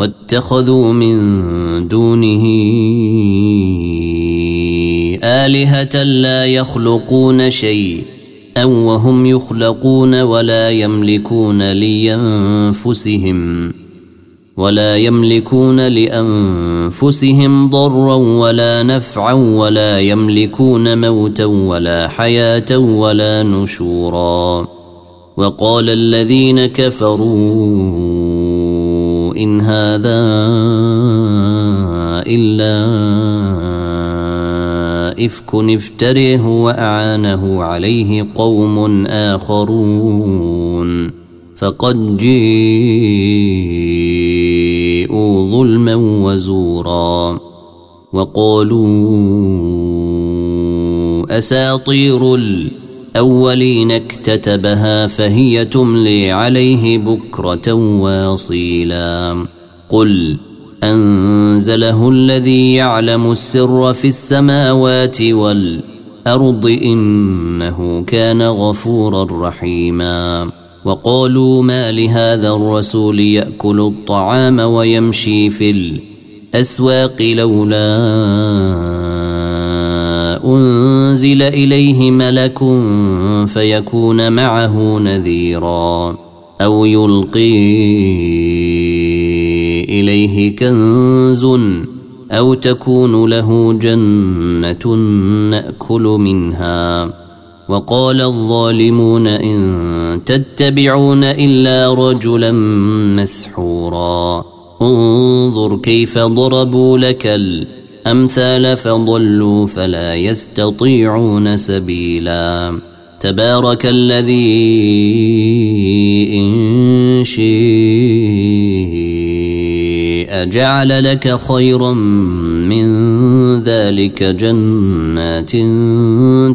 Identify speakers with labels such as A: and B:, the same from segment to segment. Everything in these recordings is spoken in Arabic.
A: واتخذوا من دونه آلهة لا يخلقون شيء أو وهم يخلقون ولا يملكون لأنفسهم ولا يملكون لأنفسهم ضرا ولا نفعا ولا يملكون موتا ولا حياة ولا نشورا وقال الذين كفروا إن هذا إلا إفك افتريه وأعانه عليه قوم آخرون فقد جيءوا ظلما وزورا وقالوا أساطير الأولين اكتتبها فهي تملي عليه بكرة واصيلا. قل أنزله الذي يعلم السر في السماوات والأرض إنه كان غفورا رحيما. وقالوا ما لهذا الرسول يأكل الطعام ويمشي في الأسواق لولا أنزل إليه ملك فيكون معه نذيرا أو يلقي إليه كنز أو تكون له جنة نأكل منها. وقال الظالمون إن تتبعون إلا رجلا مسحورا. انظر كيف ضربوا لك الأرض أمثال فضلوا فلا يستطيعون سبيلا. تبارك الذي إن شيء جعل لك خيرا من ذلك جنات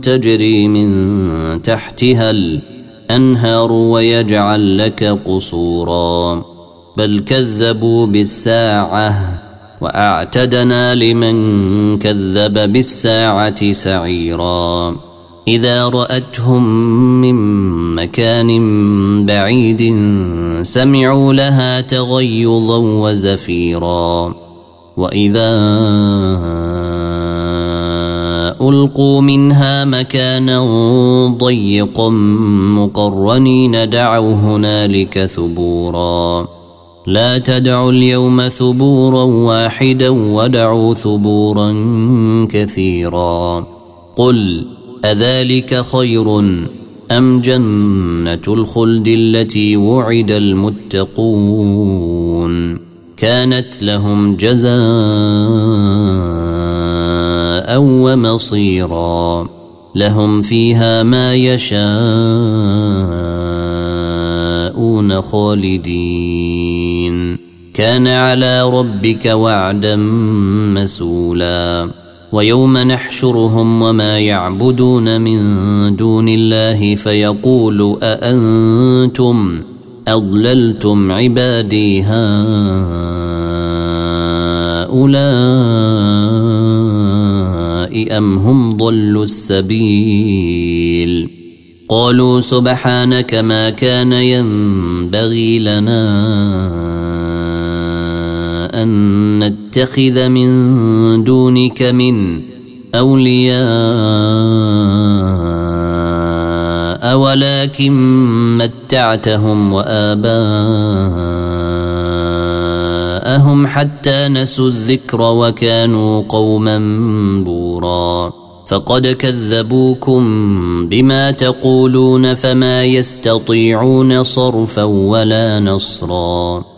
A: تجري من تحتها الأنهار ويجعل لك قصورا. بل كذبوا بالساعة وأعتدنا لمن كذب بالساعة سعيرا. إذا رأتهم من مكان بعيد سمعوا لها تغيظا وزفيرا. وإذا ألقوا منها مكانا ضيقا مقرنين دعوا هنالك ثبورا. لا تدعوا اليوم ثبورا واحدا ودعوا ثبورا كثيرا. قل أذلك خير أم جنة الخلد التي وعد المتقون؟ كانت لهم جزاء ومصيرا. لهم فيها ما يشاءون خالدين. كان على ربك وعدا مسولا. ويوم نحشرهم وما يعبدون من دون الله فيقول أأنتم أضللتم عبادي هؤلاء أم هم ضلوا السبيل؟ قالوا سبحانك ما كان ينبغي لنا أن نتخذ من دونك من أولياء ولكن متعتهم وآباءهم حتى نسوا الذكر وكانوا قوما بورا. فقد كذبوكم بما تقولون فما يستطيعون صرفا ولا نصرا.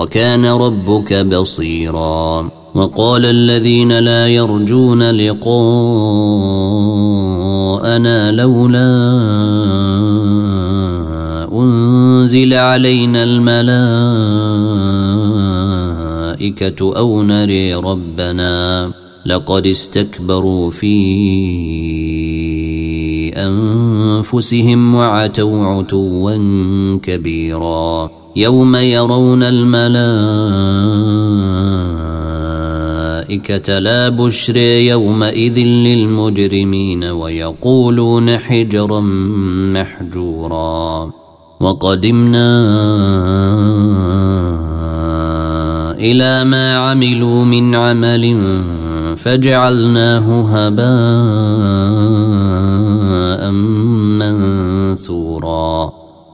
A: وكان ربك بصيرا. وقال الذين لا يرجون لقاءنا لولا أنزل علينا الملائكة أو نري ربنا. لقد استكبروا في أنفسهم وعتوا عتوا كبيرا. يوم يرون الملائكة لا بشر يومئذ للمجرمين ويقولون حجرا محجورا. وقدمنا إلى ما عملوا من عمل فجعلناه هباء منثورا.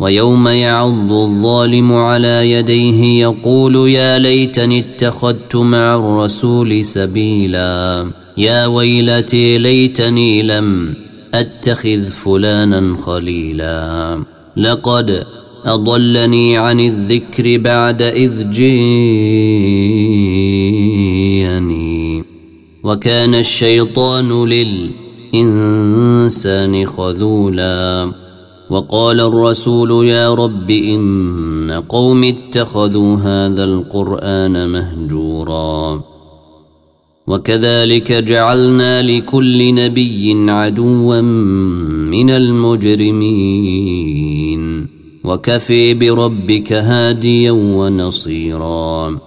A: ويوم يعض الظالم على يديه يقول يا ليتني اتخذت مع الرسول سبيلا. يا ويلتي ليتني لم أتخذ فلانا خليلا. لقد أضلني عن الذكر بعد إذ جيني. وكان الشيطان للإنسان خذولا. وقال الرسول يا رب إن قوم اتخذوا هذا القرآن مهجورا. وكذلك جعلنا لكل نبي عدوا من المجرمين. وكفي بربك هاديا ونصيرا.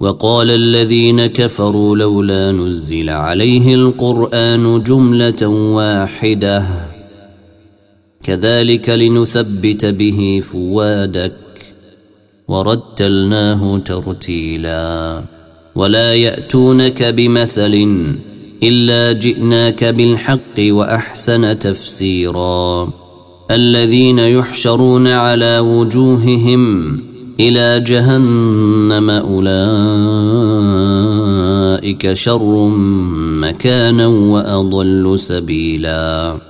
A: وقال الذين كفروا لولا نزل عليه القرآن جملة واحدة. كذلك لنثبت به فوادك ورتلناه ترتيلا ولا يأتونك بمثل إلا جئناك بالحق وأحسن تفسيرا الذين يحشرون على وجوههم إلى جهنم أولئك شر مكانا وأضل سبيلا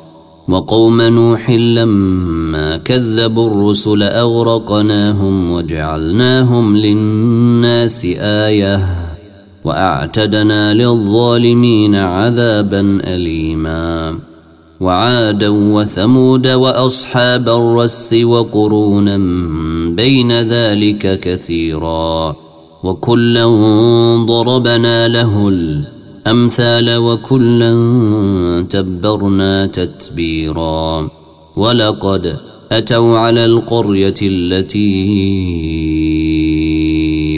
A: وقوم نوح لما كذبوا الرسل أغرقناهم وجعلناهم للناس آية وأعتدنا للظالمين عذابا أليما وعادا وثمود وأصحاب الرس وقرونا بين ذلك كثيرا وكلا ضربنا له الأمثال وكلا تبرنا تتبيرا. ولقد أتوا على القرية التي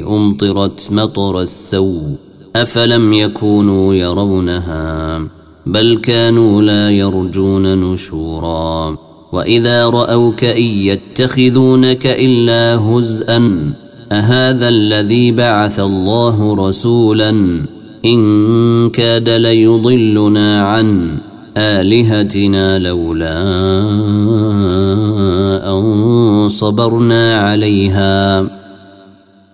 A: أمطرت مطر السوء أفلم يكونوا يرونها بل كانوا لا يرجون نشورا. وإذا رأوك إن يتخذونك إلا هزءا أهذا الذي بعث الله رسولا؟ إن كاد ليضلنا عن آلهتنا لولا أن صبرنا عليها.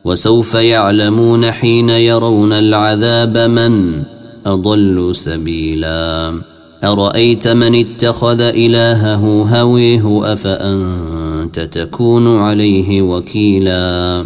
A: وسوف يعلمون حين يرون العذاب من أضل سبيلا. أرأيت من اتخذ إلهه هويه أفأنت تكون عليه وكيلا؟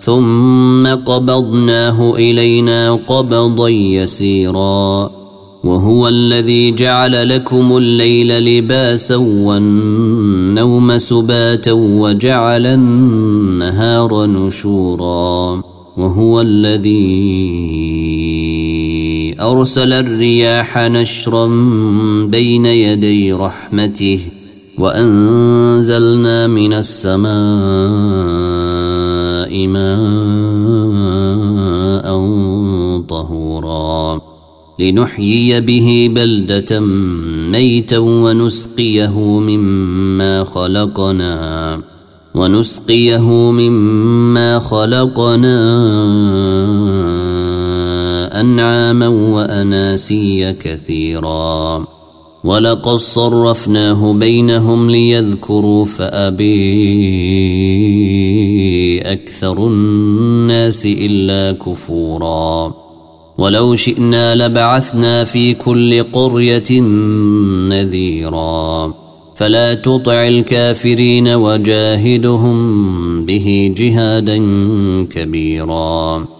A: ثم قبضناه إلينا قبضا يسيرا وهو الذي جعل لكم الليل لباسا والنوم سباتا وجعل النهار نشورا وهو الذي أرسل الرياح نشرا بين يدي رحمته وأنزلنا من السماء ماء طهورا. لنحيي به بلدة ميتا ونسقيه مما خلقنا ونسقيه مما خلقنا أنعاما وأناسيا كثيرا. ولقد صرفناه بينهم ليذكروا فأبي أكثر الناس إلا كفوراً. ولو شئنا لبعثنا في كل قرية نذيرا. فلا تطع الكافرين وجاهدهم به جهادا كبيرا.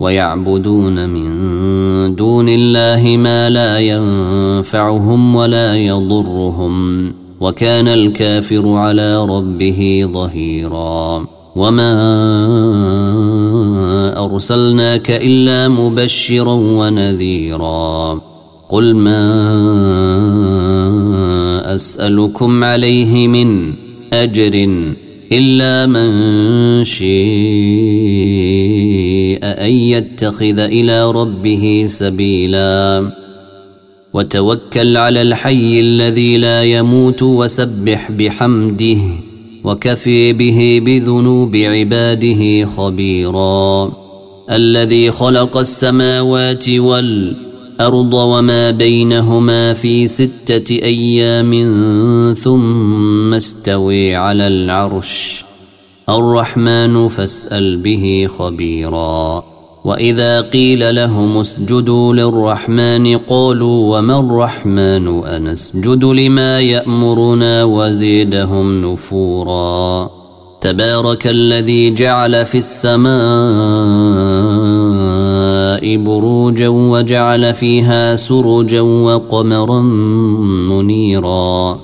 A: ويعبدون من دون الله ما لا ينفعهم ولا يضرهم وكان الكافر على ربه ظهيرا. وما أرسلناك إلا مبشرا ونذيرا. قل ما أسألكم عليه من أجر إلا من شيء. أن يتخذ إلى ربه سبيلا. وتوكل على الحي الذي لا يموت وسبح بحمده وكفي به بذنوب عباده خبيرا. الذي خلق السماوات والأرض وما بينهما في ستة أيام ثم استوي على العرش. الرحمن فاسأل به خبيرا. وإذا قيل لهم اسجدوا للرحمن قالوا وما الرحمن أنسجد لما يأمرنا وزيدهم نفورا. تبارك الذي جعل في السماء بروجا وجعل فيها سرجا وقمرا منيرا.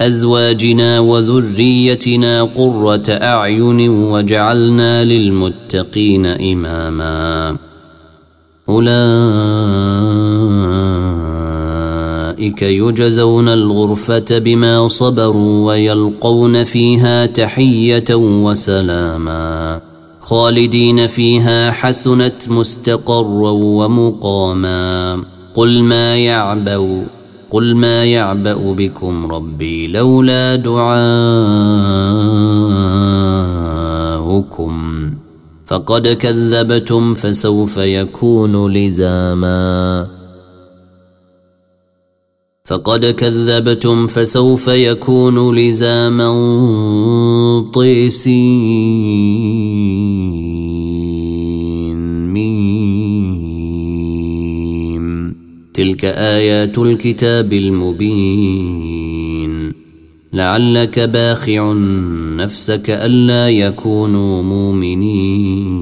A: أزواجنا وذريتنا قرة أعين وجعلنا للمتقين إماما. أولئك يجزون الغرفة بما صبروا ويلقون فيها تحية وسلاما. خالدين فيها حسنت مستقرا ومقاما. قل ما يعبأ قل ما يعبأ بكم ربي لولا دعاؤكم فقد كذبتم فسوف يكون لزاما فقد كذبتم فسوف يكون لزاما طيسين. تلك آيات الكتاب المبين. لعلك باخع نفسك ألا يكونوا مؤمنين.